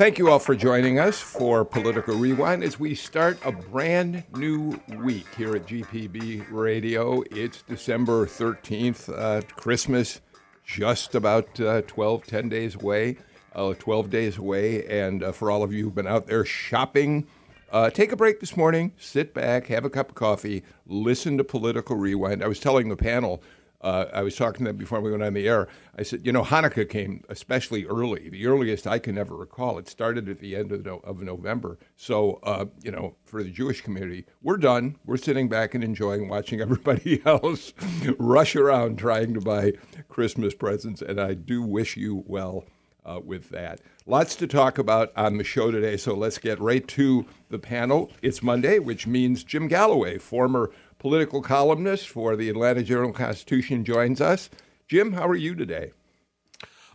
Thank you all for joining us for Political Rewind as we start a brand new week here at GPB Radio. It's December 13th, uh, Christmas just about uh, 12, 10 days away, uh, 12 days away. And uh, for all of you who've been out there shopping, uh, take a break this morning, sit back, have a cup of coffee, listen to Political Rewind. I was telling the panel uh, I was talking to them before we went on the air. I said, you know, Hanukkah came especially early, the earliest I can ever recall. It started at the end of, no, of November. So, uh, you know, for the Jewish community, we're done. We're sitting back and enjoying watching everybody else rush around trying to buy Christmas presents. And I do wish you well uh, with that. Lots to talk about on the show today. So let's get right to the panel. It's Monday, which means Jim Galloway, former political columnist for the Atlanta Journal Constitution, joins us. Jim, how are you today?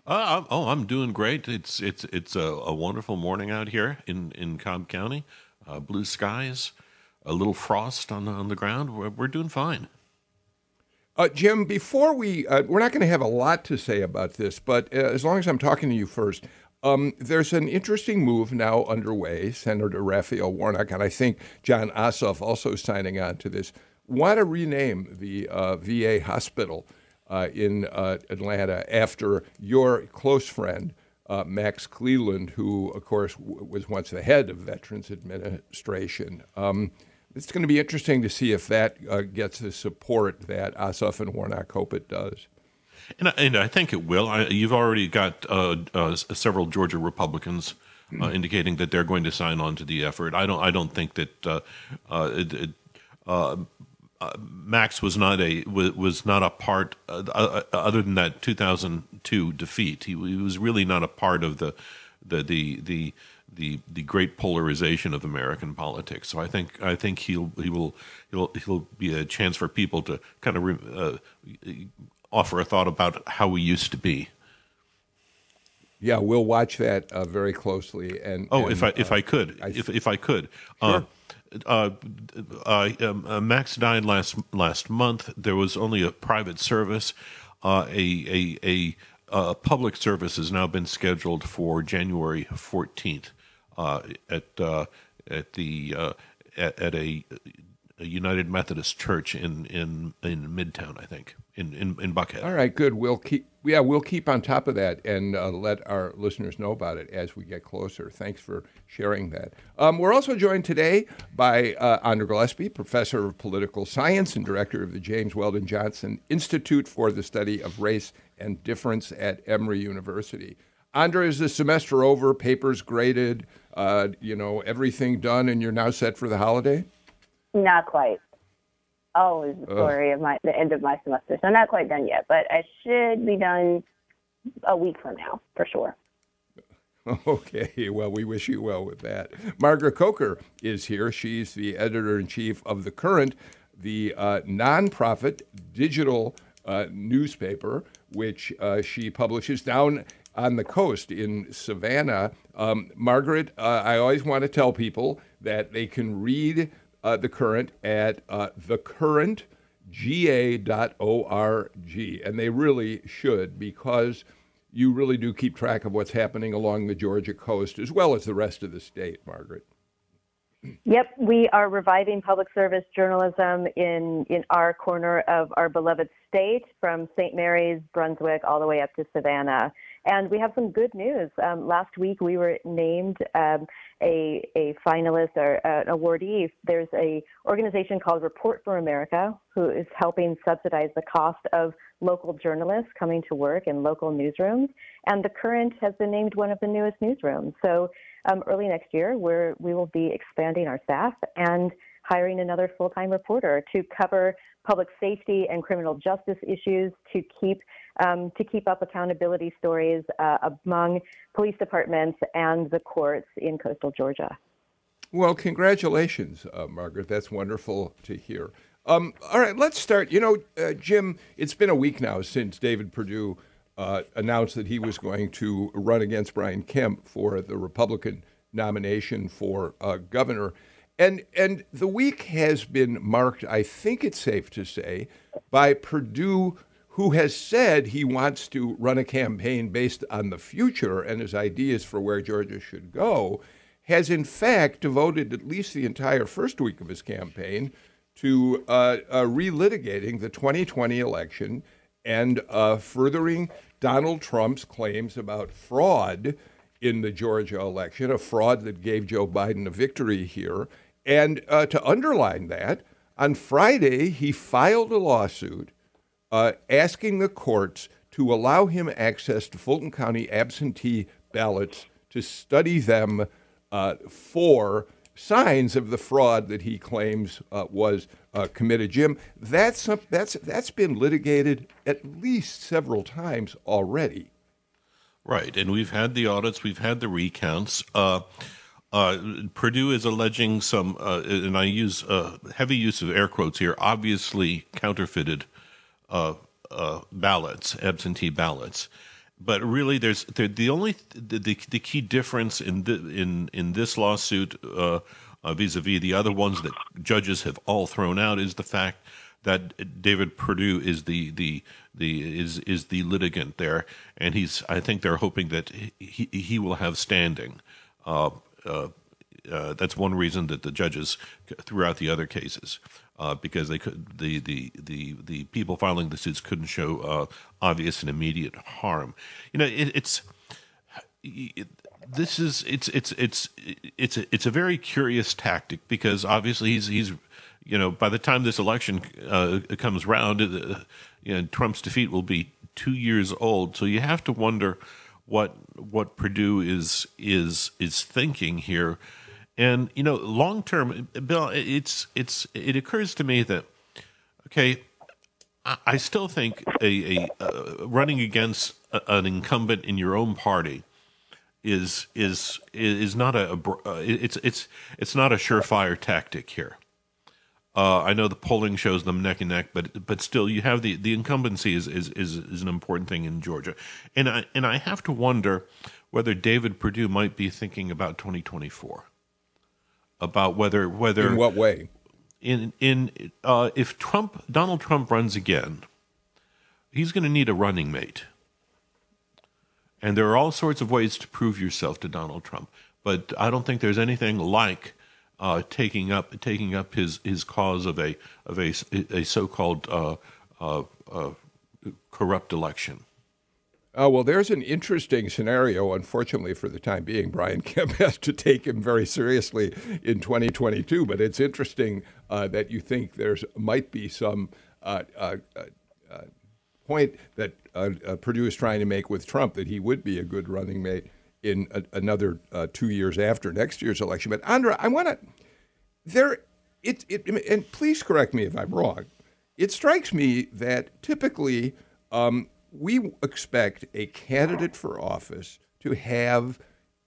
Uh, oh, I'm doing great. It's it's it's a, a wonderful morning out here in in Cobb County. Uh, blue skies, a little frost on the, on the ground. We're, we're doing fine. Uh, Jim, before we, uh, we're not going to have a lot to say about this, but uh, as long as I'm talking to you first, um, there's an interesting move now underway. Senator Raphael Warnock, and I think Jon Ossoff also signing on to this, want to rename the uh, VA hospital uh, in uh, Atlanta after your close friend, uh, Max Cleland, who, of course, w- was once the head of Veterans Administration. Um, it's going to be interesting to see if that uh, gets the support that Ossoff and Warnock hope it does. And I, and I think it will. I, you've already got uh, several Georgia Republicans uh, indicating that they're going to sign on to the effort. I don't. I don't think that uh, uh, it, it, uh, Max was not a was, was not a part uh, uh, other than that 2002 defeat. He, he, was really not a part of the the the the the, the great polarization of American politics. So I think I think he'll he will he'll he'll be a chance for people to kind of re, uh, offer a thought about how we used to be. Yeah, we'll watch that uh, very closely. And oh, and, if I if I could, I, if if I could. Sure uh, uh, um, uh, Max died last last month. There was only a private service. Uh, a, a, a, a public service has now been scheduled for January 14th uh, at uh, at the at, at, a, a, United Methodist Church in in in Midtown, I think, in in, in Buckhead. All right, good. We'll keep yeah, we'll keep on top of that and uh, let our listeners know about it as we get closer. Thanks for sharing that. Um, we're also joined today by uh, Andra Gillespie, professor of political science and director of the James Weldon Johnson Institute for the Study of Race and Difference at Emory University. Andra, is the semester over? Papers graded? Uh, you know, everything done, and you're now set for the holiday? Not quite always the story Ugh. of my the end of my semester. So I'm not quite done yet, but I should be done a week from now for sure. Okay, well, we wish you well with that. Margaret Coker is here. She's the editor in chief of The Current, the uh, nonprofit digital uh, newspaper, which uh, she publishes down on the coast in Savannah. Um, Margaret, uh, I always want to tell people that they can read uh, the current at uh, thecurrentga.org. And they really should because you really do keep track of what's happening along the Georgia coast as well as the rest of the state, Margaret. Yep, we are reviving public service journalism in, in our corner of our beloved state from St. Mary's, Brunswick, all the way up to Savannah. And we have some good news. Um, last week, we were named um, a, a finalist or uh, an awardee. There's a organization called Report for America who is helping subsidize the cost of local journalists coming to work in local newsrooms. And the Current has been named one of the newest newsrooms. So um, early next year, we're, we will be expanding our staff and hiring another full-time reporter to cover public safety and criminal justice issues to keep um, to keep up accountability stories uh, among police departments and the courts in coastal Georgia. Well, congratulations, uh, Margaret. That's wonderful to hear. Um, all right, let's start. You know, uh, Jim, it's been a week now since David Perdue uh, announced that he was going to run against Brian Kemp for the Republican nomination for uh, governor. And, and the week has been marked, I think it's safe to say, by Perdue, who has said he wants to run a campaign based on the future and his ideas for where Georgia should go, has in fact devoted at least the entire first week of his campaign to uh, uh, relitigating the 2020 election and uh, furthering Donald Trump's claims about fraud in the Georgia election, a fraud that gave Joe Biden a victory here. And uh, to underline that, on Friday, he filed a lawsuit uh, asking the courts to allow him access to Fulton County absentee ballots to study them uh, for signs of the fraud that he claims uh, was uh, committed. Jim, that's that's that's been litigated at least several times already. Right, and we've had the audits, we've had the recounts. Uh, uh, Perdue is alleging some, uh, and I use uh, heavy use of air quotes here, obviously counterfeited uh, uh, ballots, absentee ballots. But really, there's the only the, the, the, key difference in the, in in this lawsuit vis-a-vis the other ones that judges have all thrown out is the fact that David Perdue is the the the is is the litigant there, and he's. I think they're hoping that he he will have standing. Uh, uh, uh, that's one reason that the judges threw out the other cases uh, because they could the, the the the people filing the suits couldn't show uh, obvious and immediate harm. You know, it, it's. It, this is it's it's it's it's a, it's a very curious tactic because obviously he's he's you know, by the time this election uh, comes round, uh, you know, Trump's defeat will be two years old. So you have to wonder what what Perdue is is is thinking here. And you know, long term, Bill, it's it's it occurs to me that okay, I, I still think a, a uh, running against a, an incumbent in your own party is is is not a, a uh, it's it's it's not a surefire tactic here. Uh, I know the polling shows them neck and neck, but but still, you have the, the incumbency is, is, is is an important thing in Georgia, and I and I have to wonder whether David Perdue might be thinking about 2024, about whether whether in what way, in in uh, if Trump Donald Trump runs again, he's going to need a running mate, and there are all sorts of ways to prove yourself to Donald Trump, but I don't think there's anything like uh, taking up taking up his, his cause of a of a, a so-called uh, uh, uh corrupt election. Uh, well, there's an interesting scenario. Unfortunately, for the time being, Brian Kemp has to take him very seriously in 2022. But it's interesting uh, that you think there's might be some point that Perdue is trying to make with Trump that he would be a good running mate in a, another uh, two years after next year's election. But Andra, I want to there. It, it and please correct me if I'm wrong. It strikes me that typically um, we expect a candidate for office to have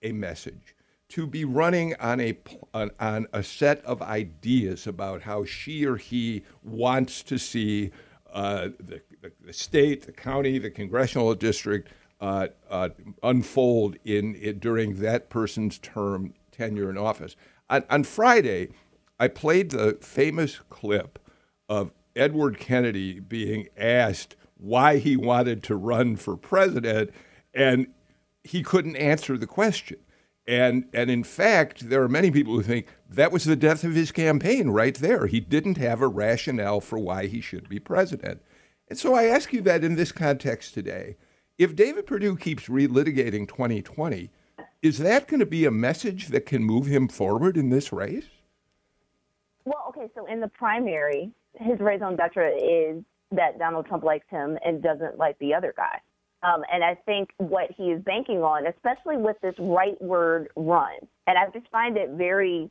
a message, to be running on a on, on a set of ideas about how she or he wants to see uh, the, the, the state, the county, the congressional district uh, uh, unfold in, in, during that person's term tenure in office. On, on, Friday, I played the famous clip of Edward Kennedy being asked why he wanted to run for president, and he couldn't answer the question. And, and in fact, there are many people who think that was the death of his campaign right there. He didn't have a rationale for why he should be president. And so I ask you that in this context today if David Perdue keeps relitigating 2020, is that going to be a message that can move him forward in this race? Well, okay, so in the primary, his raison d'etre is that Donald Trump likes him and doesn't like the other guy. Um, and I think what he is banking on, especially with this rightward run, and I just find it very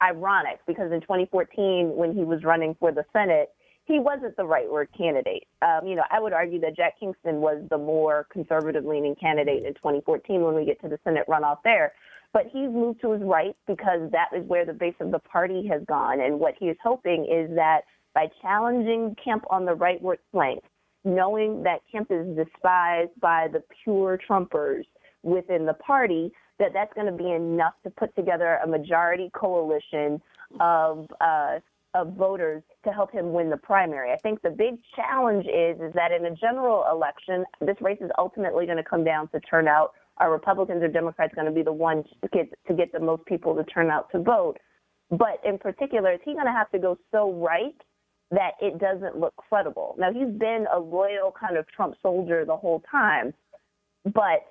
ironic because in 2014, when he was running for the Senate, he wasn't the rightward candidate. Um, you know, I would argue that Jack Kingston was the more conservative leaning candidate in 2014 when we get to the Senate runoff there. But he's moved to his right because that is where the base of the party has gone. And what he is hoping is that by challenging Kemp on the right flank, knowing that Kemp is despised by the pure Trumpers within the party, that that's going to be enough to put together a majority coalition of uh, of voters to help him win the primary. I think the big challenge is is that in a general election, this race is ultimately going to come down to turnout. Are Republicans or Democrats going to be the ones to get to get the most people to turn out to vote? But in particular, is he going to have to go so right that it doesn't look credible? Now he's been a loyal kind of Trump soldier the whole time, but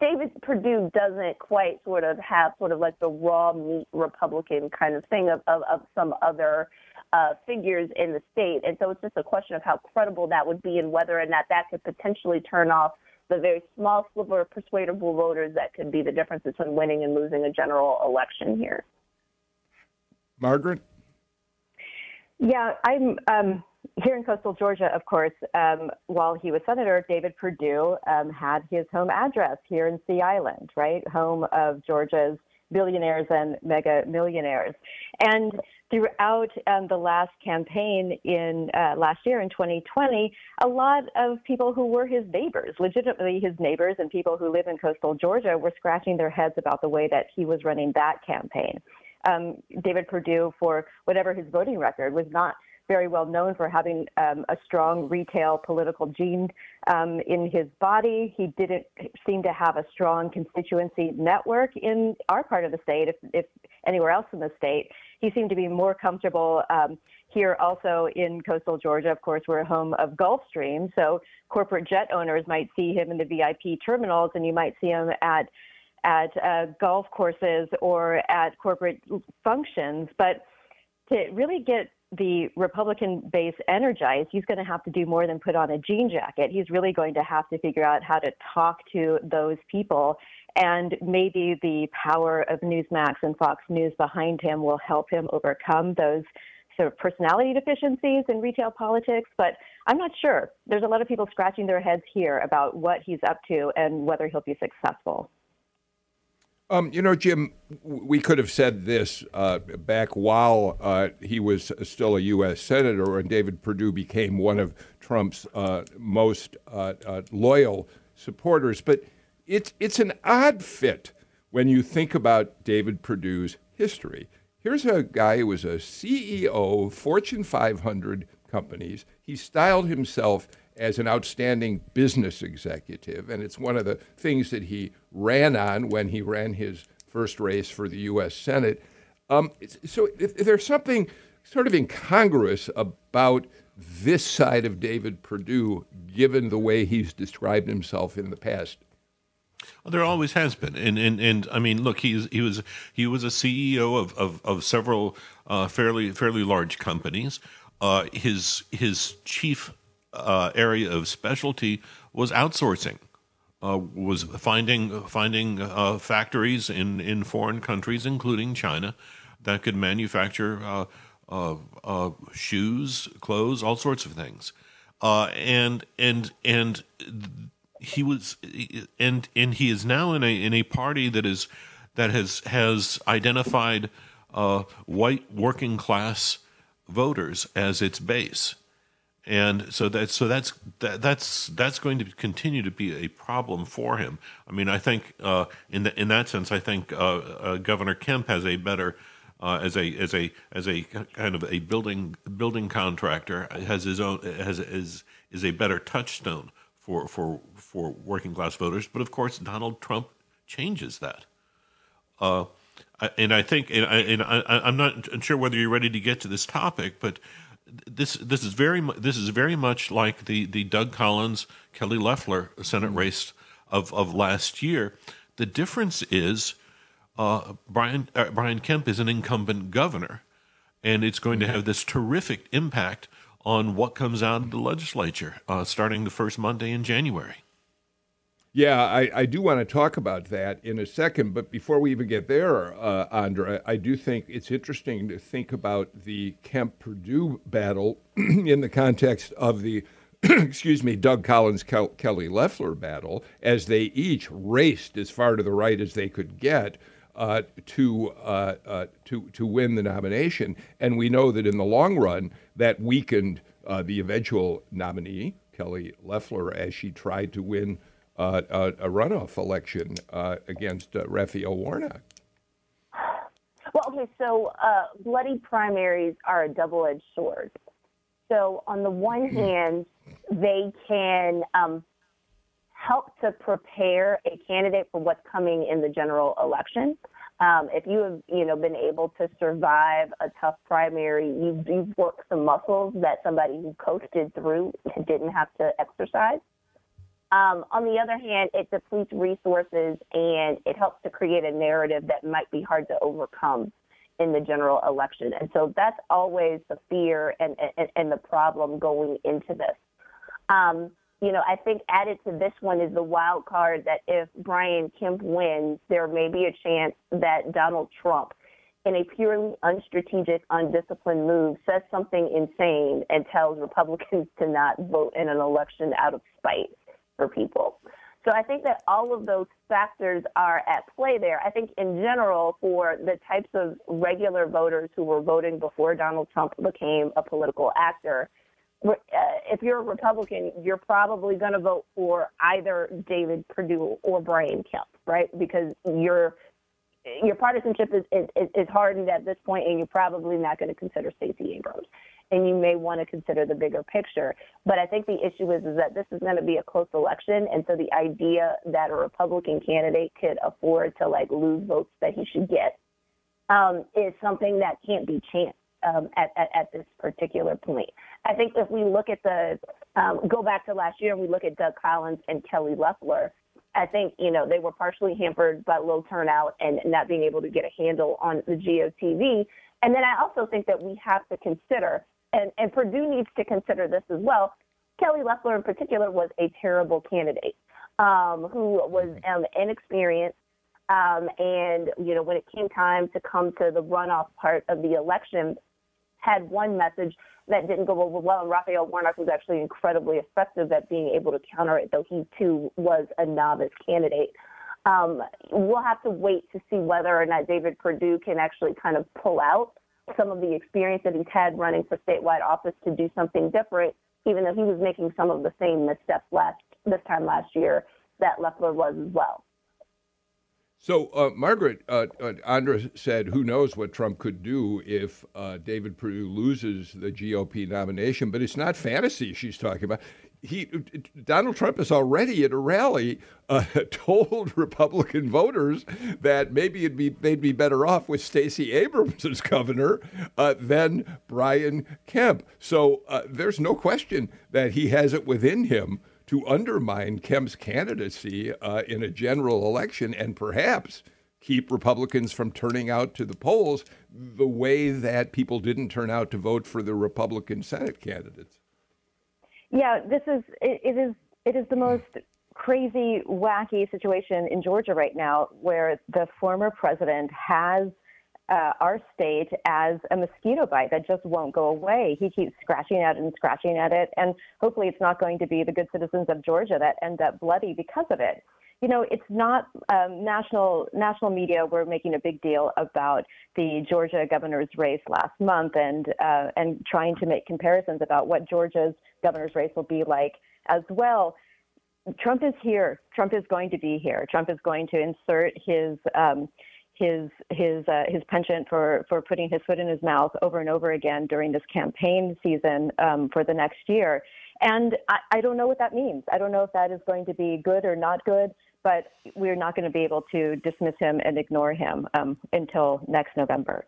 David Perdue doesn't quite sort of have sort of like the raw meat Republican kind of thing of, of, of some other uh, figures in the state. And so it's just a question of how credible that would be and whether or not that could potentially turn off the very small sliver of persuadable voters that could be the difference between winning and losing a general election here. Margaret? Yeah, I'm. Um, here in coastal Georgia, of course, um, while he was senator, David Perdue um, had his home address here in Sea Island, right? Home of Georgia's billionaires and mega millionaires. And throughout um, the last campaign in uh, last year in 2020, a lot of people who were his neighbors, legitimately his neighbors and people who live in coastal Georgia, were scratching their heads about the way that he was running that campaign. Um, David Perdue, for whatever his voting record, was not very well known for having um, a strong retail political gene um, in his body. He didn't seem to have a strong constituency network in our part of the state, if, if anywhere else in the state. He seemed to be more comfortable um, here also in coastal Georgia. Of course, we're a home of Gulfstream, so corporate jet owners might see him in the VIP terminals, and you might see him at at uh, golf courses or at corporate functions. But to really get the Republican base energized, he's going to have to do more than put on a jean jacket. He's really going to have to figure out how to talk to those people. And maybe the power of Newsmax and Fox News behind him will help him overcome those sort of personality deficiencies in retail politics. But I'm not sure. There's a lot of people scratching their heads here about what he's up to and whether he'll be successful. Um, you know, Jim, we could have said this uh, back while uh, he was still a U.S. Senator and David Perdue became one of Trump's uh, most uh, uh, loyal supporters. But it's, it's an odd fit when you think about David Perdue's history. Here's a guy who was a CEO of Fortune 500 companies. He styled himself as an outstanding business executive, and it's one of the things that he ran on when he ran his first race for the U.S. Senate. Um, so if, if there's something sort of incongruous about this side of David Perdue, given the way he's described himself in the past. Well, there always has been, and and, and I mean, look, he's he was he was a CEO of of, of several uh, fairly fairly large companies. Uh, his his chief uh, area of specialty was outsourcing. Uh, was finding finding uh, factories in, in foreign countries, including China, that could manufacture uh, uh, uh, shoes, clothes, all sorts of things, and and and he was and and he is now in a in a party that is that has has identified white working class voters as its base and so that's so that's that, that's that's going to continue to be a problem for him. I mean, I think uh, in the, in that sense, I think uh, uh, Governor Kemp has a better uh, as a as a as a kind of a building building contractor has his own has is is a better touchstone for for for working class voters. But of course, Donald Trump changes that. Uh, and I think, and, I, and I, I'm not sure whether you're ready to get to this topic, but this this is very this is very much like the the Doug Collins Kelly Loeffler Senate mm-hmm. race of of last year. The difference is uh, Brian uh, Brian Kemp is an incumbent governor, and it's going to have this terrific impact on what comes out of the legislature uh, starting the first Monday in January. Yeah, I, I do want to talk about that in a second. But before we even get there, uh, I do think it's interesting to think about the Kemp Perdue battle in the context of the, excuse me, Doug Collins Kel- Kelly Loeffler battle, as they each raced as far to the right as they could get. uh, to uh, uh, to to win the nomination. And we know that in the long run, that weakened uh, the eventual nominee, Kelly Loeffler, as she tried to win uh, a, a, runoff election uh, against Raphael Warnock. Well, okay, so bloody primaries are a double-edged sword. So on the one hand, they can um, help to prepare a candidate for what's coming in the general election. Um, if you have, you know, been able to survive a tough primary, you've, you've worked some muscles that somebody who coasted through didn't have to exercise. Um, on the other hand, it depletes resources and it helps to create a narrative that might be hard to overcome in the general election. And so that's always the fear and, and, and the problem going into this. Um, you know, I think added to this one is the wild card that if Brian Kemp wins, there may be a chance that Donald Trump, in a purely unstrategic, undisciplined move, says something insane and tells Republicans to not vote in an election out of spite for people. So I think that all of those factors are at play there. I think in general, for the types of regular voters who were voting before Donald Trump became a political actor, uh, if you're a Republican, you're probably going to vote for either David Perdue or Brian Kemp, right? Because your your partisanship is, is, is hardened at this point, and you're probably not going to consider Stacey Abrams, and you may want to consider the bigger picture. But I think the issue is is that this is going to be a close election, and so the idea that a Republican candidate could afford to like lose votes that he should get um, is something that can't be chanced um, at, at, at this particular point. I think if we look at the um, go back to last year and we look at Doug Collins and Kelly Loeffler, I think you know they were partially hampered by low turnout and not being able to get a handle on the GOTV. And then I also think that we have to consider, and, and Perdue needs to consider this as well. Kelly Loeffler, in particular, was a terrible candidate um, who was um, inexperienced. Um, and you know, when it came time to come to the runoff part of the election, had one message that didn't go over well, and Raphael Warnock was actually incredibly effective at being able to counter it, though he too was a novice candidate. Um, we'll have to wait to see whether or not David Perdue can actually kind of pull out some of the experience that he's had running for statewide office to do something different, even though he was making some of the same missteps last this time last year that Loeffler was as well. So, uh, Margaret, uh, uh, Andra said, who knows what Trump could do if uh, David Perdue loses the GOP nomination, but it's not fantasy she's talking about. He, Donald Trump is already at a rally uh, told Republican voters that maybe it'd be they'd be better off with Stacey Abrams as governor uh, than Brian Kemp. So there's no question that he has it within him to undermine Kemp's candidacy uh, in a general election and perhaps keep Republicans from turning out to the polls the way that people didn't turn out to vote for the Republican Senate candidates. Yeah, this is it, it is it is the most crazy, wacky situation in Georgia right now, where the former president has uh, our state as a mosquito bite that just won't go away. He keeps scratching at it and scratching at it, and hopefully it's not going to be the good citizens of Georgia that end up bloody because of it. You know, it's not um, national national media were making a big deal about the Georgia governor's race last month and uh, and trying to make comparisons about what Georgia's governor's race will be like as well. Trump is here. Trump is going to be here. Trump is going to insert his um, his his uh, his penchant for for putting his foot in his mouth over and over again during this campaign season um, for the next year. And I, I don't know what that means. I don't know if that is going to be good or not good. But we're not going to be able to dismiss him and ignore him um, until next November.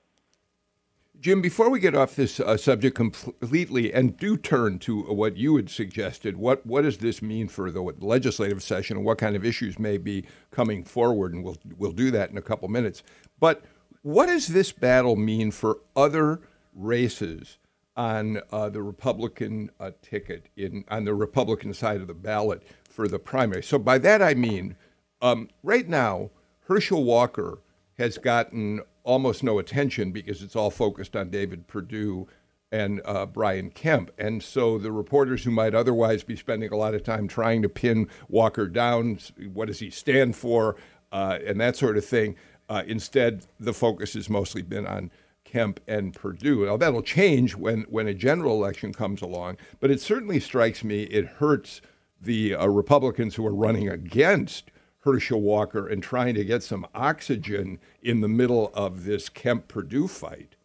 Jim, before we get off this uh, subject completely and do turn to what you had suggested, what, what does this mean for the legislative session and what kind of issues may be coming forward? And we'll, we'll do that in a couple minutes. But what does this battle mean for other races on uh, the Republican uh, ticket, in, on the Republican side of the ballot for the primary? So by that I mean, um, right now, Herschel Walker has gotten almost no attention because it's all focused on David Perdue and uh, Brian Kemp. And so the reporters who might otherwise be spending a lot of time trying to pin Walker down, what does he stand for, uh, and that sort of thing, Uh, instead, the focus has mostly been on Kemp and Perdue. Now, that'll change when, when a general election comes along, but it certainly strikes me it hurts the uh, Republicans who are running against Herschel Walker and trying to get some oxygen in the middle of this Kemp Perdue fight.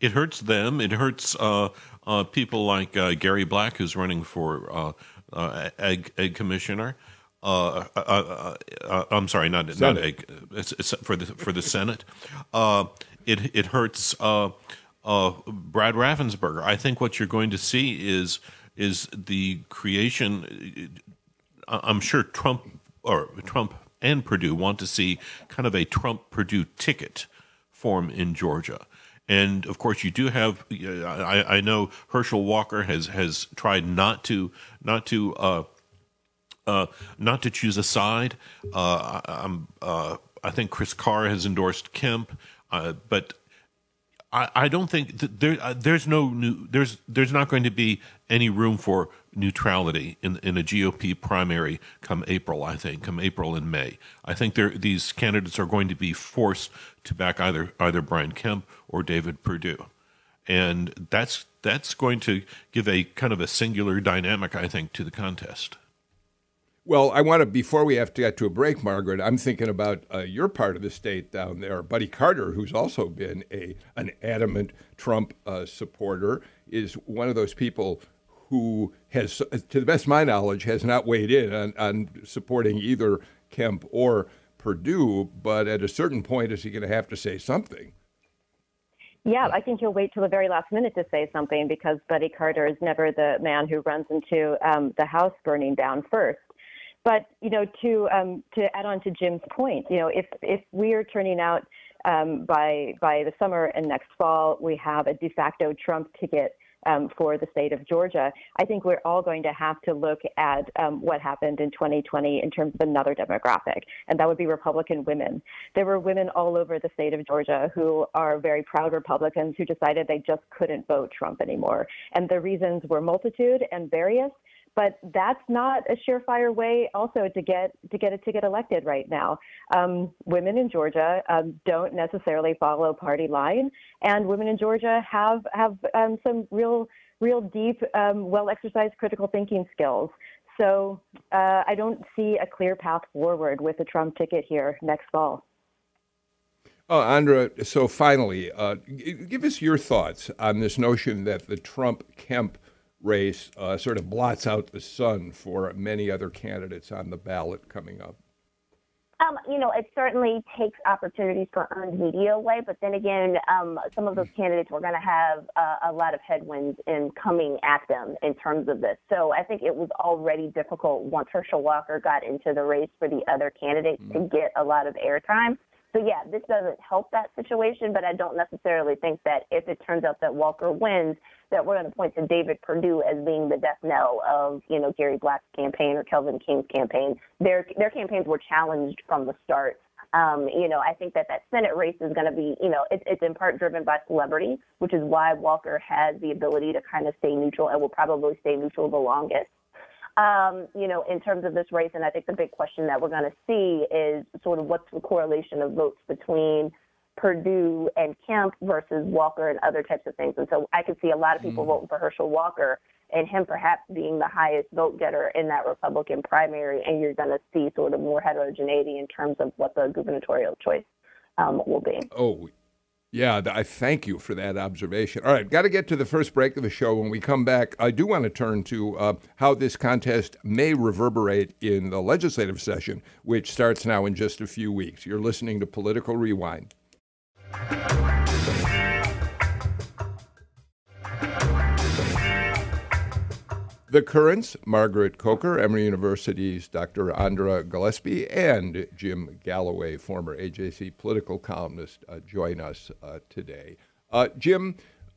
It hurts them. It hurts uh, uh, people like uh, Gary Black, who's running for uh, egg, egg commissioner. Uh, uh, uh, I'm sorry, not Senate. not egg, it's, it's for the for the Senate. it it hurts Brad Raffensperger. I think what you're going to see is is the creation. I'm sure Trump or Trump and Perdue want to see kind of a Trump Perdue ticket form in Georgia. And of course, you do have. I, I know Herschel Walker has has tried not to not to uh, uh, not to choose a side. Uh, I, uh, I think Chris Carr has endorsed Kemp, uh, but I, I don't think there uh, there's no new there's there's not going to be any room for neutrality in in a GOP primary come April. I think come April and May. I think these candidates are going to be forced to back either either Brian Kemp or David Perdue, and that's that's going to give a kind of a singular dynamic, I think, to the contest. Well, I want to before we have to get to a break, Margaret. I'm thinking about uh, your part of the state down there. Buddy Carter, who's also been a an adamant Trump uh, supporter, is one of those people who has, to the best of my knowledge, has not weighed in on, on supporting either Kemp or Perdue. But at a certain point, is he going to have to say something? Yeah, I think he'll wait till the very last minute to say something because Buddy Carter is never the man who runs into um, the house burning down first. But you know, to um, to add on to Jim's point, you know, if if we are turning out um, by by the summer and next fall, we have a de facto Trump ticket um, for the state of Georgia. I think we're all going to have to look at um, what happened in 2020 in terms of another demographic, and that would be Republican women. There were women all over the state of Georgia who are very proud Republicans who decided they just couldn't vote Trump anymore. And the reasons were multitude and various but that's not a surefire way also to get to get a ticket elected right now. Um, women in Georgia um, don't necessarily follow party line, and women in Georgia have have um, some real real deep, um, well exercised critical thinking skills. So uh, I don't see a clear path forward with the Trump ticket here next fall. Oh, Andra, so finally, uh, give us your thoughts on this notion that the Trump Kemp race uh, sort of blots out the sun for many other candidates on the ballot coming up? Um, you know, it certainly takes opportunities for earned media away, but then again, um, some of those candidates were going to have uh, a lot of headwinds in coming at them in terms of this. So I think it was already difficult once Herschel Walker got into the race for the other candidates mm-hmm. to get a lot of airtime. So yeah, this doesn't help that situation, but I don't necessarily think that if it turns out that Walker wins, that we're going to point to David Perdue as being the death knell of you know Gary Black's campaign or Kelvin King's campaign. Their their campaigns were challenged from the start. Um, you know, I think that that Senate race is going to be, you know, it, it's in part driven by celebrity, which is why Walker has the ability to kind of stay neutral and will probably stay neutral the longest um, you know, in terms of this race. And I think the big question that we're going to see is sort of what's the correlation of votes between Perdue and Kemp versus Walker and other types of things. And so I could see a lot of people mm. voting for Herschel Walker and him perhaps being the highest vote getter in that Republican primary. And you're going to see sort of more heterogeneity in terms of what the gubernatorial choice um, will be. Oh, yeah, I thank you for that observation. All right, got to get to the first break of the show. When we come back, I do want to turn to uh, how this contest may reverberate in the legislative session, which starts now in just a few weeks. You're listening to Political Rewind. The Current's, Margaret Coker, Emory University's Dr. Andra Gillespie, and Jim Galloway, former AJC political columnist, uh, join us uh, today. Uh, Jim,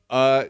uh,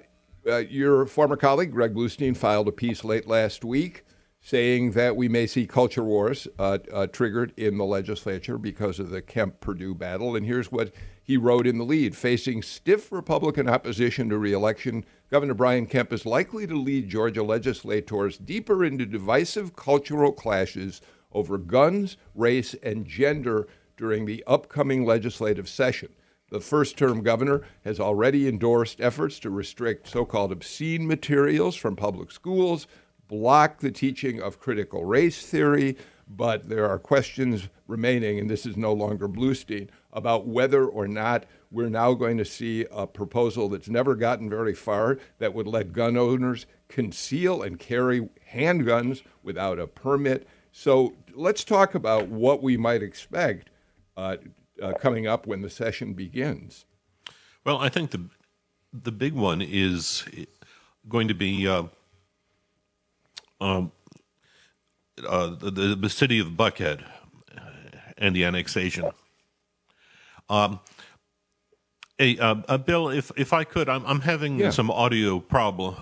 uh, your former colleague, Greg Bluestein, filed a piece late last week saying that we may see culture wars uh, triggered in the legislature because of the Kemp Perdue battle. And here's what he wrote in the lead. Facing stiff Republican opposition to reelection, Governor Brian Kemp is likely to lead Georgia legislators deeper into divisive cultural clashes over guns, race, and gender during the upcoming legislative session. The first term governor has already endorsed efforts to restrict so called obscene materials from public schools, block the teaching of critical race theory, but there are questions remaining, and this is no longer Bluestein, about whether or not we're now going to see a proposal that's never gotten very far that would let gun owners conceal and carry handguns without a permit. So let's talk about what we might expect uh, uh, coming up when the session begins. Well, I think the the big one is going to be uh, um, uh, the, the city of Buckhead and the annexation. Um, hey, uh, uh, Bill, if if I could, I'm I'm having Yeah. some audio problem.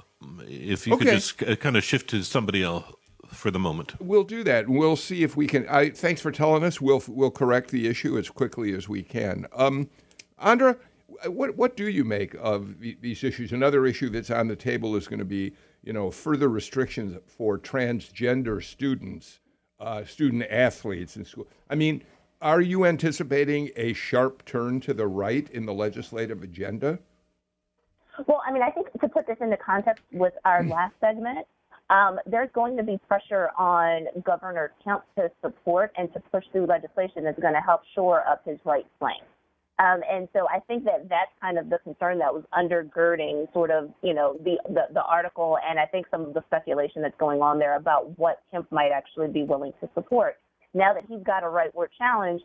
If you could just uh, kind of shift to somebody else for the moment. We'll do that. and We'll see if we can. I, thanks for telling us. We'll we'll correct the issue as quickly as we can. Um, Andra, what what do you make of these issues? Another issue that's on the table is going to be, you know, further restrictions for transgender students, uh, student athletes in school. I mean, are you anticipating a sharp turn to the right in the legislative agenda? Well, I mean, I think to put this into context with our last segment, um, there's going to be pressure on Governor Kemp to support and to push through legislation that's going to help shore up his right flank. Um, and so I think that that's kind of the concern that was undergirding sort of, you know, the, the, the article and I think some of the speculation that's going on there about what Kemp might actually be willing to support. Now that he's got a rightward challenge,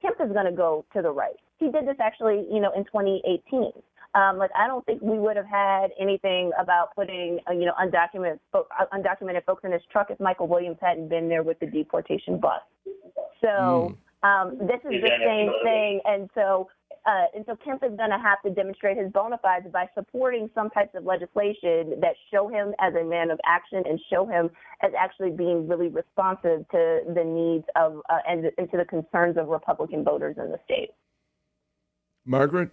Kemp is going to go to the right. He did this actually, you know, in 2018. Um, like I don't think we would have had anything about putting, uh, you know, undocumented fo- uh, undocumented folks in his truck if Michael Williams hadn't been there with the deportation bus. So um, this is the same thing, and so uh, and so Kemp is going to have to demonstrate his bona fides by supporting some types of legislation that show him as a man of action and show him as actually being really responsive to the needs of uh, and, and to the concerns of Republican voters in the state. Margaret?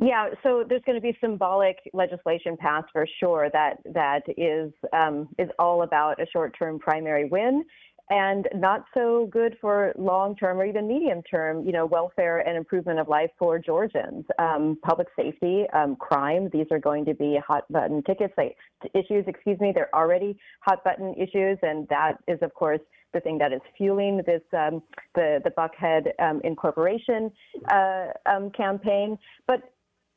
Yeah, so there's going to be symbolic legislation passed for sure that that is um, is all about a short-term primary win, and not so good for long-term or even medium-term, you know, welfare and improvement of life for Georgians. Um, public safety, um, crime, these are going to be hot-button tickets like, issues. Excuse me, they're already hot-button issues, and that is, of course, the thing that is fueling this um, the the Buckhead um, incorporation uh, um, campaign, but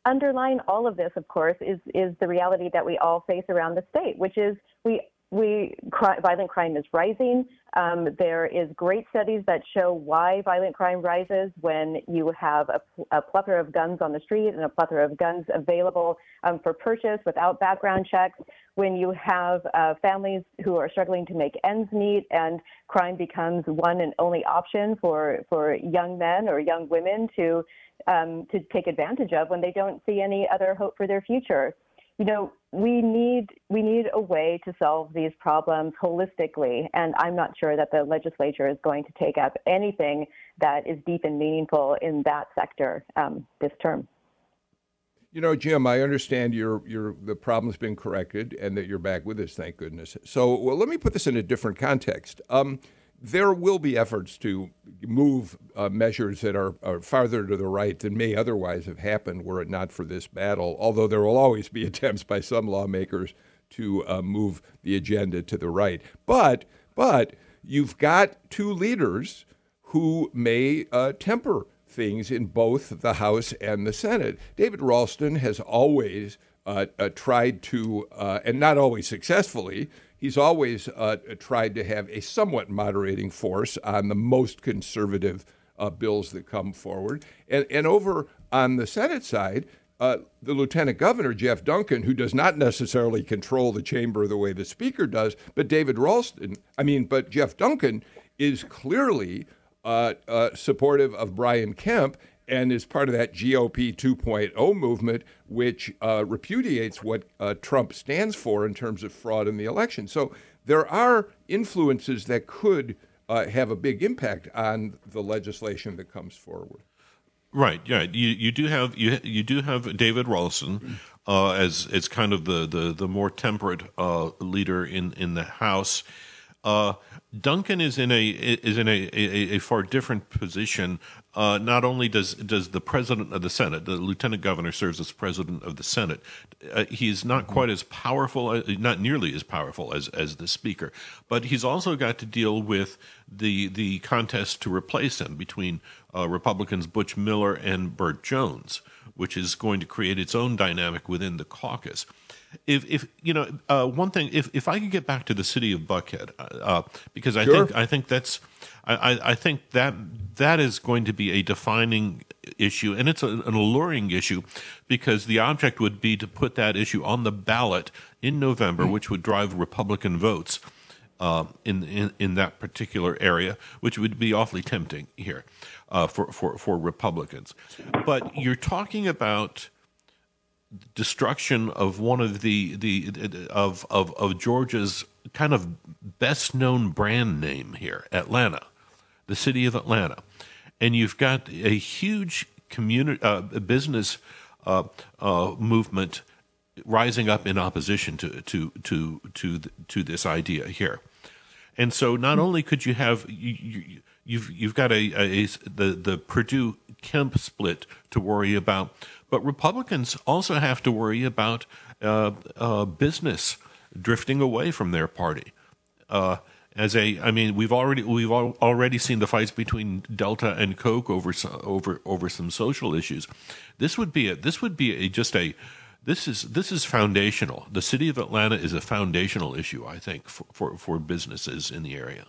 underlying all of this, of course, is is the reality that we all face around the state, which is we we cri- violent crime is rising. Um, there is great studies that show why violent crime rises when you have a, a plethora of guns on the street and a plethora of guns available um, for purchase without background checks. When you have uh, families who are struggling to make ends meet and crime becomes one and only option for for young men or young women to um, to take advantage of when they don't see any other hope for their future. You know, we need we need a way to solve these problems holistically, and I'm not sure that the legislature is going to take up anything that is deep and meaningful in that sector um, this term. You know, Jim, I understand your your the problem's been corrected and that you're back with us, thank goodness. So, well, let me put this in a different context. Um, there will be efforts to move uh, measures that are, are farther to the right than may otherwise have happened were it not for this battle. Although there will always be attempts by some lawmakers to uh, move the agenda to the right. But but you've got two leaders who may uh, temper things in both the House and the Senate. David Ralston has always uh, uh, tried to, uh, and not always successfully, he's always uh, tried to have a somewhat moderating force on the most conservative uh, bills that come forward. And, and over on the Senate side, uh, the lieutenant governor, Jeff Duncan, who does not necessarily control the chamber the way the speaker does, but David Ralston, I mean, but Jeff Duncan is clearly uh, uh, supportive of Brian Kemp and is part of that GOP 2.0 movement, which uh, repudiates what uh, Trump stands for in terms of fraud in the election. So there are influences that could uh, have a big impact on the legislation that comes forward. Right. Yeah. You you do have you you do have David Ralston uh, as as kind of the the the more temperate uh, leader in in the House. Duncan is in a is in a, a, a far different position. Uh, not only does does the president of the Senate, the lieutenant governor, serves as president of the Senate. Uh, he is not quite as powerful, uh, not nearly as powerful as as the speaker, but he's also got to deal with the the contest to replace him between uh, Republicans Butch Miller and Burt Jones, which is going to create its own dynamic within the caucus if if you know uh, one thing, if if I could get back to the city of Buckhead, uh, uh because I sure. think I think that's I, I think that that is going to be a defining issue, and it's a, an alluring issue because the object would be to put that issue on the ballot in November, mm-hmm. which would drive Republican votes. Uh, in, in in that particular area, which would be awfully tempting here uh, for, for for Republicans. But you're talking about destruction of one of the the of of of Georgia's kind of best known brand name here, Atlanta, the city of Atlanta, and you've got a huge community uh, business uh, uh, movement rising up in opposition to to to to to this idea here, and so not only could you have you, you you've you've got a, a, a the the Perdue Kemp split to worry about, but Republicans also have to worry about uh, uh, business drifting away from their party. Uh, as a, I mean, we've already we've already seen the fights between Delta and Coke over over over some social issues. This would be a this would be a, just a this is this is foundational. The city of Atlanta is a foundational issue, I think, for, for, for businesses in the area.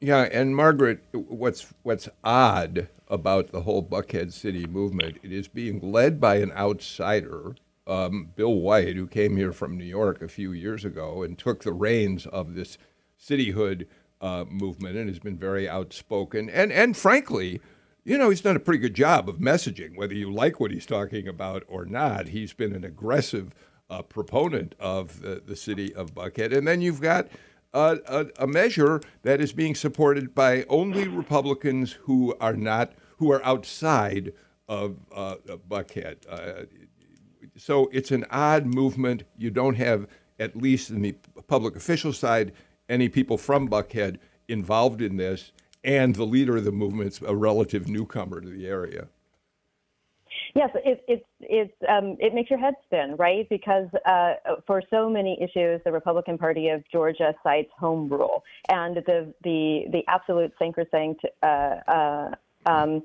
Yeah, and Margaret, what's what's odd about the whole Buckhead City movement, it is being led by an outsider, um, Bill White, who came here from New York a few years ago and took the reins of this cityhood uh, movement and has been very outspoken. And and frankly, you know, he's done a pretty good job of messaging, whether you like what he's talking about or not. He's been an aggressive uh, proponent of the, the city of Buckhead. And then you've got a, a, a, measure that is being supported by only Republicans who are not who are outside of, uh, Buckhead. Uh, so it's an odd movement. You don't have, at least in the public official side, any people from Buckhead involved in this, and the leader of the movement's a relative newcomer to the area. Yes, it, it, um, it makes your head spin, right? Because uh, for so many issues, the Republican Party of Georgia cites home rule and the, the, the absolute sacrosanct uh, uh, um,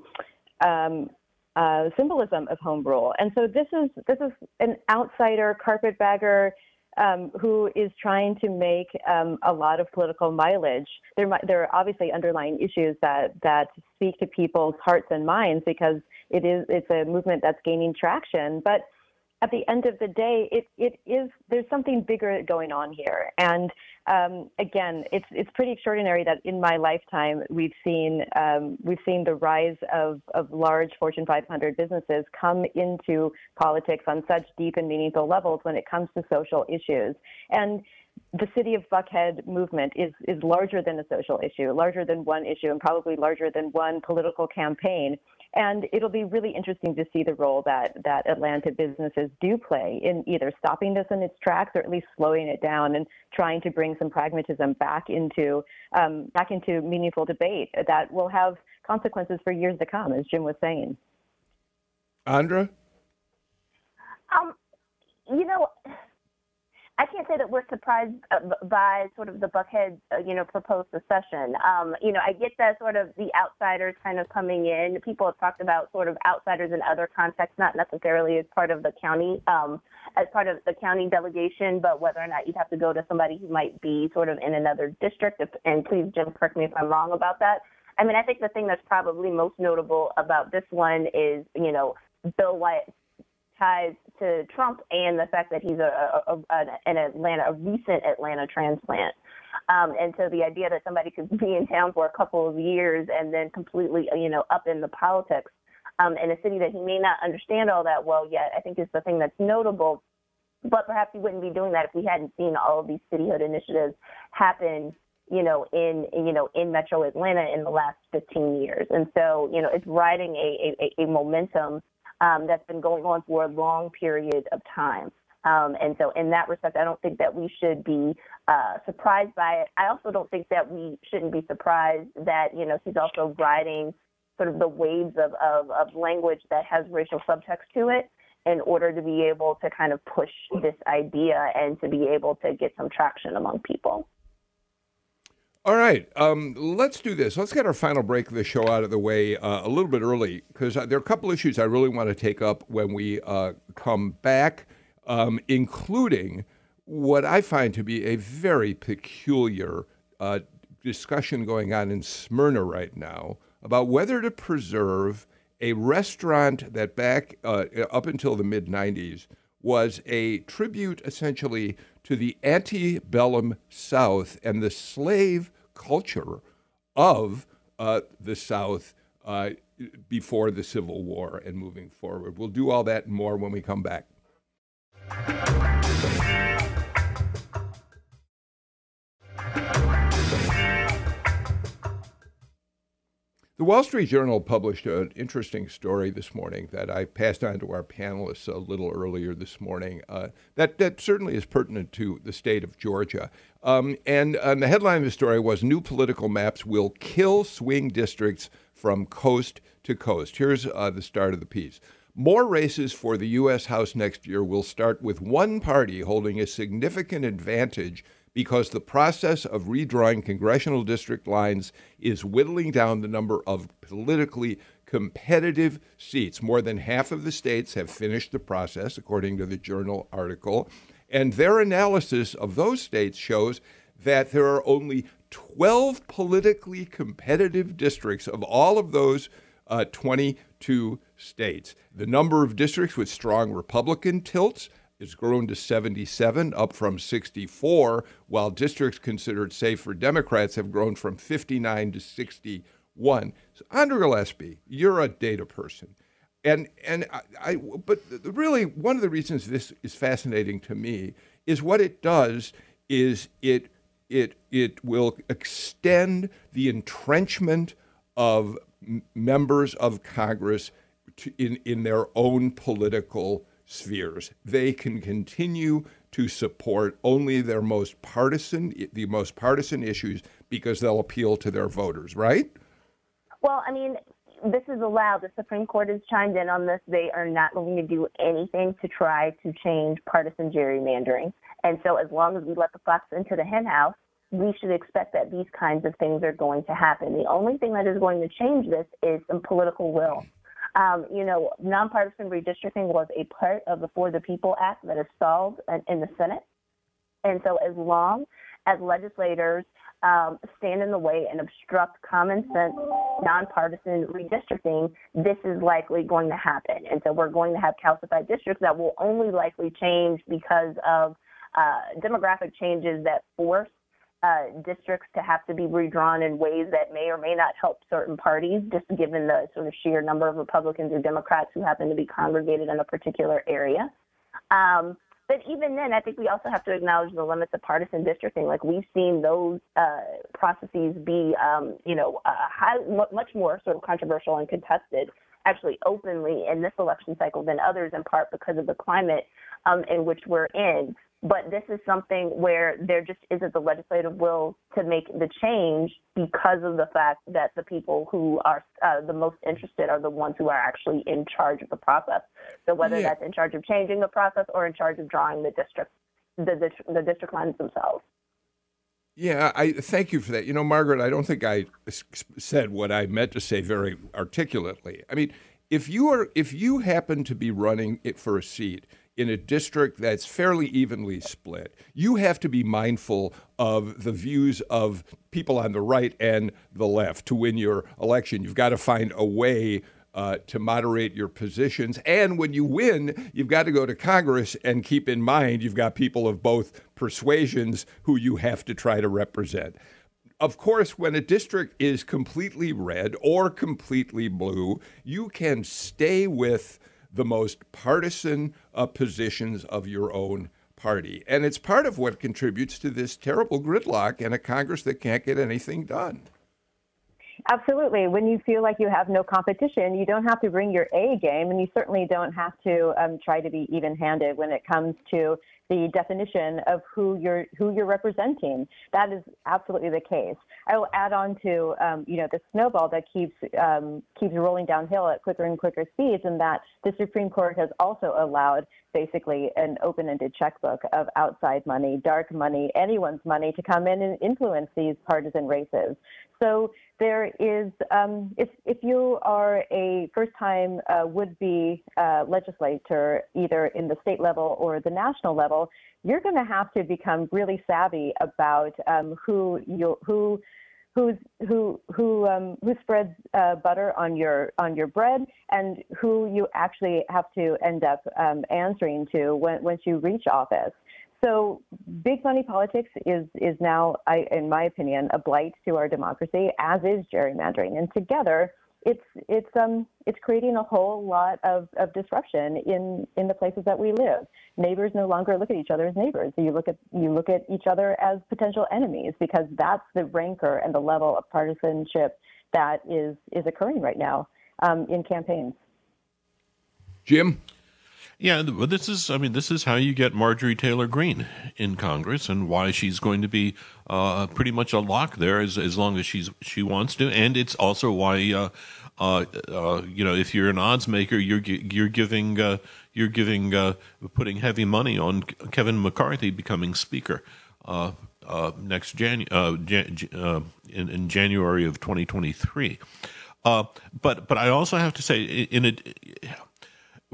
um, uh, symbolism of home rule. And so this is, this is an outsider, carpetbagger, um, who is trying to make um, a lot of political mileage. There, there are obviously underlying issues that that speak to people's hearts and minds because it is it's a movement that's gaining traction. But at the end of the day, it, it is there's something bigger going on here. And um, again, it's it's pretty extraordinary that in my lifetime we've seen um, we've seen the rise of, of large Fortune 500 businesses come into politics on such deep and meaningful levels when it comes to social issues. And the city of Buckhead movement is is larger than a social issue, larger than one issue, and probably larger than one political campaign. And it'll be really interesting to see the role that, that Atlanta businesses do play in either stopping this in its tracks or at least slowing it down and trying to bring some pragmatism back into um, back into meaningful debate that will have consequences for years to come, as Jim was saying. Andra? Um, you know, I can't say that we're surprised uh, by sort of the Buckhead, uh, you know, proposed secession. Um, you know, I get that sort of the outsiders kind of coming in. People have talked about sort of outsiders in other contexts, not necessarily as part of the county, um, as part of the county delegation, but whether or not you'd have to go to somebody who might be sort of in another district. And please, Jim, correct me if I'm wrong about that. I mean, I think the thing that's probably most notable about this one is, you know, Bill White ties to Trump and the fact that he's a, a, a an Atlanta, a recent Atlanta transplant. Um, and so the idea that somebody could be in town for a couple of years and then completely, you know, up in the politics um, in a city that he may not understand all that well yet, I think is the thing that's notable. But perhaps he wouldn't be doing that if we hadn't seen all of these cityhood initiatives happen you know, in you know in Metro Atlanta in the last 15 years, and so you know it's riding a a, a momentum um, that's been going on for a long period of time. Um, and so, in that respect, I don't think that we should be uh, surprised by it. I also don't think that we shouldn't be surprised that you know she's also riding sort of the waves of, of, of language that has racial subtext to it in order to be able to kind of push this idea and to be able to get some traction among people. All right, um, let's do this. Let's get our final break of the show out of the way uh, a little bit early because uh, there are a couple issues I really want to take up when we uh, come back, um, including what I find to be a very peculiar uh, discussion going on in Smyrna right now about whether to preserve a restaurant that back uh, up until the mid 90s was a tribute essentially to the antebellum South and the slave culture of uh, the South uh, before the Civil War and moving forward. We'll do all that and more when we come back. The Wall Street Journal published an interesting story this morning that I passed on to our panelists a little earlier this morning. Uh, that that certainly is pertinent to the state of Georgia. Um, and, the headline of the story was "New political maps will kill swing districts from coast to coast." Here's uh, the start of the piece. More races for the U.S. House next year will start with one party holding a significant advantage because the process of redrawing congressional district lines is whittling down the number of politically competitive seats. More than half of the states have finished the process, according to the Journal article. And their analysis of those states shows that there are only 12 politically competitive districts of all of those uh, 22 states. The number of districts with strong Republican tilts has grown to 77, up from 64, while districts considered safe for Democrats have grown from 59 to 61. So, Andra Gillespie, you're a data person. And, and I, I, but really, one of the reasons this is fascinating to me is what it does is it, it, it will extend the entrenchment of m- members of Congress to, in, in their own political spheres. They can continue to support only their most partisan, the most partisan issues because they'll appeal to their voters, right? Well, I mean, this is allowed. The Supreme Court has chimed in on this. They are not going to do anything to try to change partisan gerrymandering. And so, as long as we let the fox into the henhouse, we should expect that these kinds of things are going to happen. The only thing that is going to change this is some political will. Um, you know, nonpartisan redistricting was a part of the For the People Act that is stalled in the Senate. And so, as long as legislators um, stand in the way and obstruct common sense, nonpartisan redistricting, this is likely going to happen. And so, we're going to have calcified districts that will only likely change because of uh, demographic changes that force uh, districts to have to be redrawn in ways that may or may not help certain parties, just given the sort of sheer number of Republicans or Democrats who happen to be congregated in a particular area. Um, but even then, I think we also have to acknowledge the limits of partisan districting. Like we've seen those uh, processes be, um, you know, uh, high, much more sort of controversial and contested, actually openly in this election cycle than others, in part because of the climate um, in which we're in. But this is something where there just isn't the legislative will to make the change because of the fact that the people who are uh, the most interested are the ones who are actually in charge of the process. So whether yeah. that's in charge of changing the process or in charge of drawing the district, the, the district lines themselves. Yeah, I thank you for that. You know, Margaret, I don't think I said what I meant to say very articulately. I mean, if you are if you happen to be running it for a seat in a district that's fairly evenly split, you have to be mindful of the views of people on the right and the left to win your election. You've got to find a way uh, to moderate your positions. And when you win, you've got to go to Congress and keep in mind you've got people of both persuasions who you have to try to represent. Of course, when a district is completely red or completely blue, you can stay with the most partisan uh, positions of your own party. And it's part of what contributes to this terrible gridlock and a Congress that can't get anything done. Absolutely. When you feel like you have no competition, you don't have to bring your A game, and you certainly don't have to um, try to be even-handed when it comes to the definition of who you're who you're representing. That is absolutely the case. I will add on to um, you know the snowball that keeps um, keeps rolling downhill at quicker and quicker speeds, and that the Supreme Court has also allowed basically an open-ended checkbook of outside money, dark money, anyone's money to come in and influence these partisan races. So there is, um, if, if you are a first time uh, would be uh, legislator, either in the state level or the national level, you're going to have to become really savvy about um, who you who who's who who um, who spreads uh, butter on your on your bread and who you actually have to end up um, answering to when, once you reach office. So big money politics is is now, I, in my opinion, a blight to our democracy, as is gerrymandering. And together, it's it's um it's creating a whole lot of, of disruption in in the places that we live. Neighbors no longer look at each other as neighbors. You look at you look at each other as potential enemies because that's the rancor and the level of partisanship that is is occurring right now um, in campaigns. Jim. Yeah, this is. I mean, this is how you get Marjorie Taylor Greene in Congress, and why she's going to be uh, pretty much a lock there as as long as she's she wants to. And it's also why, uh, uh, uh you know, if you're an odds maker, you're you're giving uh, you're giving uh, putting heavy money on Kevin McCarthy becoming Speaker. next Janu- Jan- in, in January of 2023, but but I also have to say in it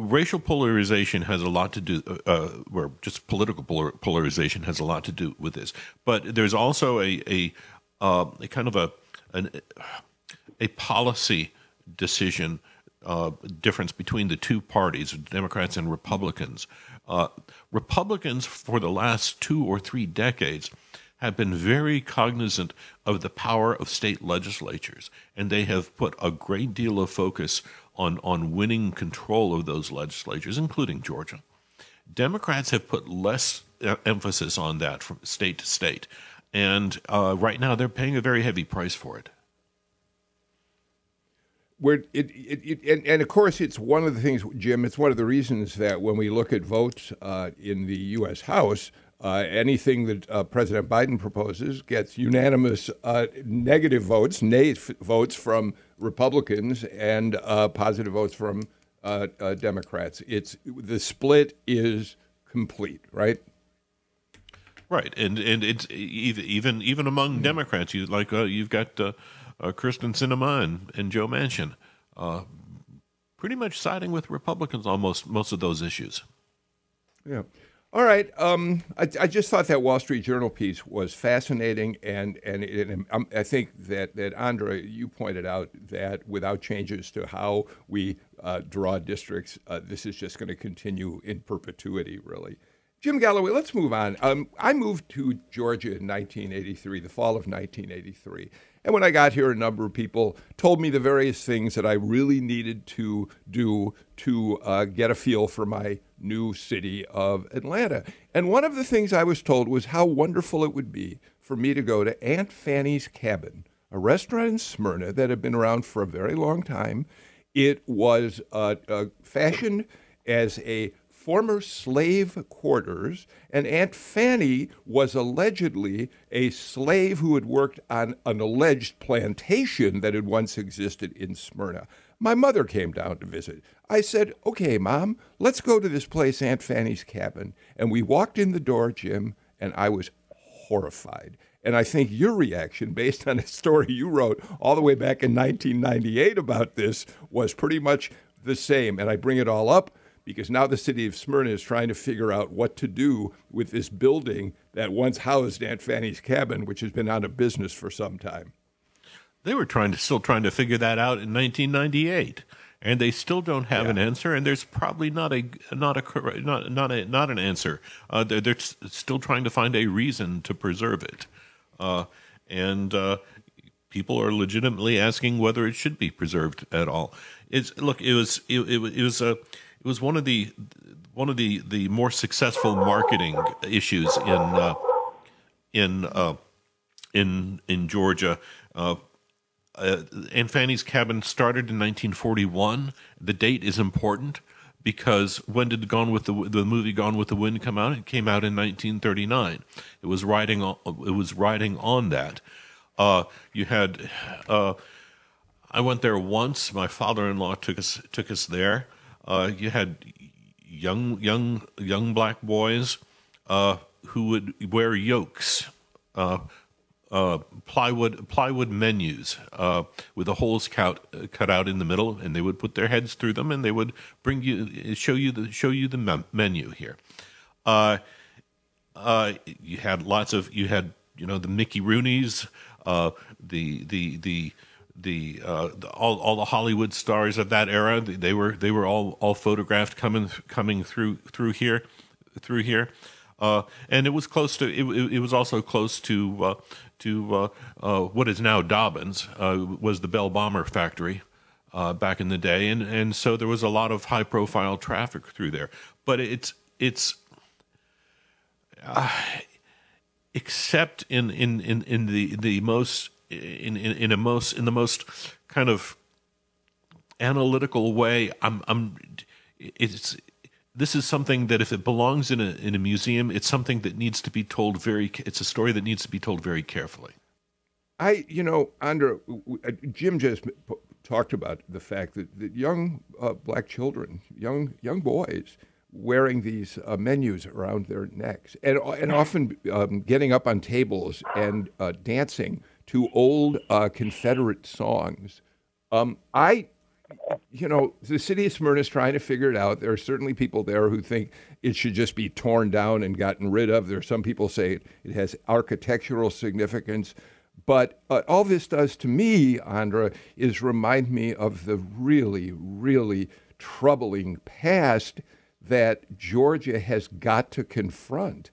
racial polarization has a lot to do, uh, uh, or just political polar, polarization has a lot to do with this. But there's also a a, uh, a kind of a an, a policy decision uh, difference between the two parties, Democrats and Republicans. Uh, Republicans for the last two or three decades have been very cognizant of the power of state legislatures, and they have put a great deal of focus on, on winning control of those legislatures, including Georgia. Democrats have put less emphasis on that from state to state. And uh, right now, they're paying a very heavy price for it. Where it, it, it and, and, of course, it's one of the things, Jim. It's one of the reasons that when we look at votes uh, in the U.S. House, uh, anything that uh, President Biden proposes gets unanimous uh, negative votes, nay f- votes from Republicans, and uh, positive votes from uh, uh, Democrats. It's the split is complete, right? Right, and and it's even even among mm-hmm. Democrats, you like you've got Kyrsten Sinema and, and Joe Manchin, pretty much siding with Republicans on most most of those issues. Yeah. All right. Um, I, I, just thought that Wall Street Journal piece was fascinating, and and, and um, I think that that Andra, you pointed out that without changes to how we uh, draw districts, uh, this is just going to continue in perpetuity, really. Jim Galloway, let's move on. Um, I moved to Georgia in 1983, the fall of 1983. And when I got here, a number of people told me the various things that I really needed to do to uh, get a feel for my new city of Atlanta. And one of the things I was told was how wonderful it would be for me to go to Aunt Fanny's Cabin, a restaurant in Smyrna that had been around for a very long time. It was uh, uh, fashioned as a former slave quarters, and Aunt Fanny was allegedly a slave who had worked on an alleged plantation that had once existed in Smyrna. My mother came down to visit. I said, Okay, Mom, let's go to this place, Aunt Fanny's cabin. And we walked in the door, Jim, and I was horrified. And I think your reaction, based on a story you wrote all the way back in 1998 about this, was pretty much the same. And I bring it all up because now the city of Smyrna is trying to figure out what to do with this building that once housed Aunt Fanny's cabin, which has been out of business for some time. They were trying to still trying to figure that out in 1998, and they still don't have yeah. an answer. And there's probably not a not a not not a not an answer. Uh, they're, they're still trying to find a reason to preserve it, uh, and uh, people are legitimately asking whether it should be preserved at all. It's look, it was it, it, it was a it was one of the one of the the more successful marketing issues in uh, in uh, in in Georgia. Uh, uh, Aunt Fanny's Cabin started in 1941. The date is important because when did Gone with the the movie Gone with the Wind come out? It came out in 1939. It was riding on, it was riding on that. Uh, you had uh, I went there once. My father-in-law took us took us there. Uh, you had young young young black boys uh, who would wear yokes. Uh, uh, plywood plywood menus uh, with the holes cut cut out in the middle, and they would put their heads through them, and they would bring you show you the show you the menu here. Uh, you had lots of you had you know the Mickey Rooneys, the the the the, uh, the, all all the Hollywood stars of that era. They were they were all all photographed coming coming through through here through here. Uh, and it was close to it, it, was also close to uh, to uh, uh, what is now Dobbins, uh, was the Bell Bomber factory back in the day, and and so there was a lot of high profile traffic through there. But it's it's except in in in in the the most in in in a most in the most kind of analytical way. I'm I'm it's this is something that if it belongs in a in a museum, it's something that needs to be told very. It's a story that needs to be told very carefully. I, you know, Andra, uh, Jim just talked about the fact that, that young uh, black children, young young boys, wearing these uh, menus around their necks, and and often um, getting up on tables and uh, dancing to old uh, Confederate songs. Um, I you know, the city of Smyrna is trying to figure it out. There are certainly people there who think it should just be torn down and gotten rid of. There are some people say it, it has architectural significance. But uh, all this does to me, Andra, is remind me of the really, really troubling past that Georgia has got to confront.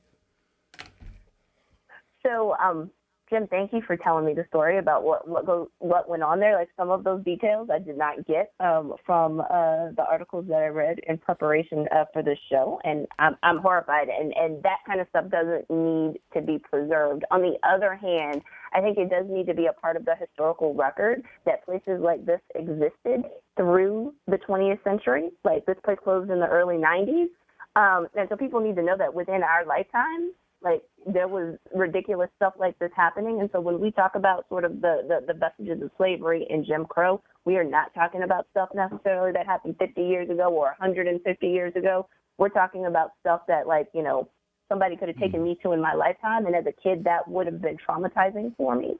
So, um, Jim, thank you for telling me the story about what what go, what went on there. Like some of those details I did not get um, from uh, the articles that I read in preparation uh, for this show, and I'm I'm horrified. And and that kind of stuff doesn't need to be preserved. On the other hand, I think it does need to be a part of the historical record that places like this existed through the 20th century. Like this place closed in the early 90s, um, and so people need to know that within our lifetime like there was ridiculous stuff like this happening. And so when we talk about sort of the, the, the vestiges of slavery and Jim Crow, we are not talking about stuff necessarily that happened 50 years ago or 150 years ago. We're talking about stuff that like, you know, somebody could have taken mm-hmm. me to in my lifetime. And as a kid, that would have been traumatizing for me.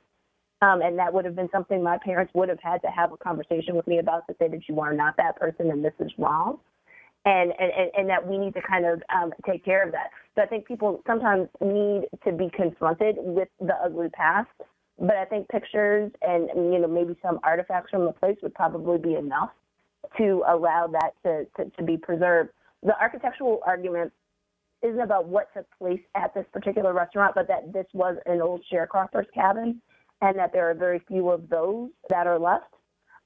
Um, and that would have been something my parents would have had to have a conversation with me about to say that you are not that person and this is wrong and, and, and that we need to kind of um, take care of that. So I think people sometimes need to be confronted with the ugly past, but I think pictures and you know maybe some artifacts from the place would probably be enough to allow that to, to, to be preserved. The architectural argument isn't about what took place at this particular restaurant, but that this was an old sharecropper's cabin and that there are very few of those that are left.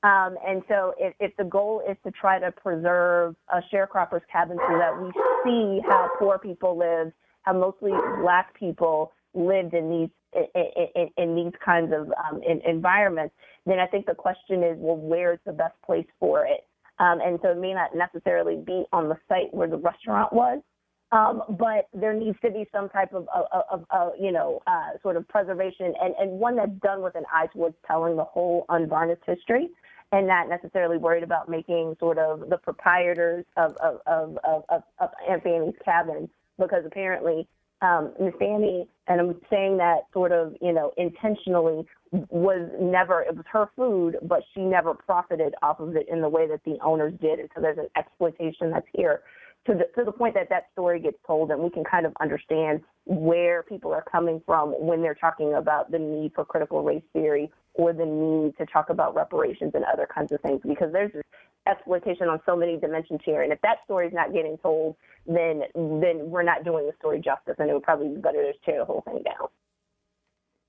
Um, and so, if, if, the goal is to try to preserve a sharecropper's cabin so that we see how poor people lived, how mostly black people lived in these in, in, in these kinds of um, in, environments, then I think the question is, well, where's the best place for it? Um, and so, it may not necessarily be on the site where the restaurant was, um, but there needs to be some type of, of, of, of you know, uh, sort of preservation and, and one that's done with an eye towards telling the whole unvarnished history and not necessarily worried about making sort of the proprietors of of of of, of, Aunt Fanny's cabin because apparently um, Miss Fanny, and I'm saying that sort of you know intentionally, was never it was her food, but she never profited off of it in the way that the owners did, and so there's an exploitation that's here to the to the point that that story gets told, and we can kind of understand where people are coming from when they're talking about the need for critical race theory or the need to talk about reparations and other kinds of things, because there's this exploitation on so many dimensions here, and if that story is not getting told, then then we're not doing the story justice, and it would probably be better to tear the whole thing down.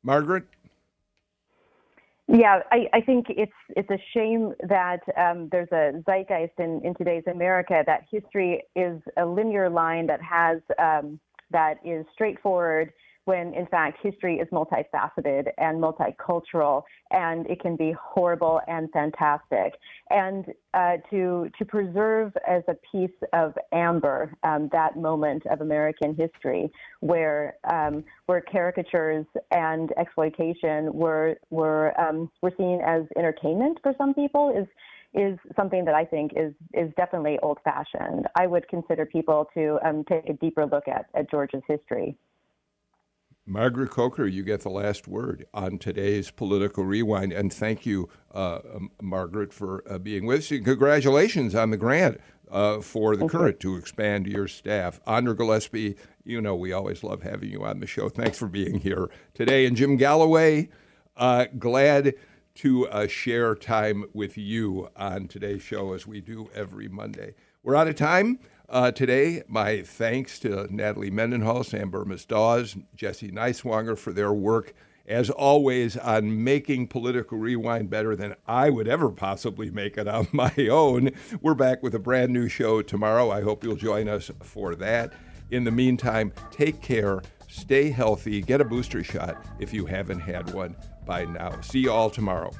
Margaret. Yeah, I, I, think it's it's a shame that um, there's a zeitgeist in, in today's America that history is a linear line that has um, that is straightforward, when in fact history is multifaceted and multicultural and it can be horrible and fantastic. And uh, to, to preserve as a piece of amber um, that moment of American history where, um, where caricatures and exploitation were, were, um, were seen as entertainment for some people is, is something that I think is is definitely old fashioned. I would consider people to um, take a deeper look at, at Georgia's history. Margaret Coker, you get the last word on today's political rewind, and thank you, uh, um, Margaret, for uh, being with us. And congratulations on the grant uh, for The Current to expand your staff. Andra Gillespie, you know we always love having you on the show. Thanks for being here today. And Jim Galloway, uh, glad to uh, share time with you on today's show as we do every Monday. We're out of time. Uh, today, my thanks to Natalie Mendenhall, Sam Bermas Dawes, Jesse Neiswanger for their work, as always, on making Political Rewind better than I would ever possibly make it on my own. We're back with a brand new show tomorrow. I hope you'll join us for that. In the meantime, take care, stay healthy, get a booster shot if you haven't had one by now. See you all tomorrow.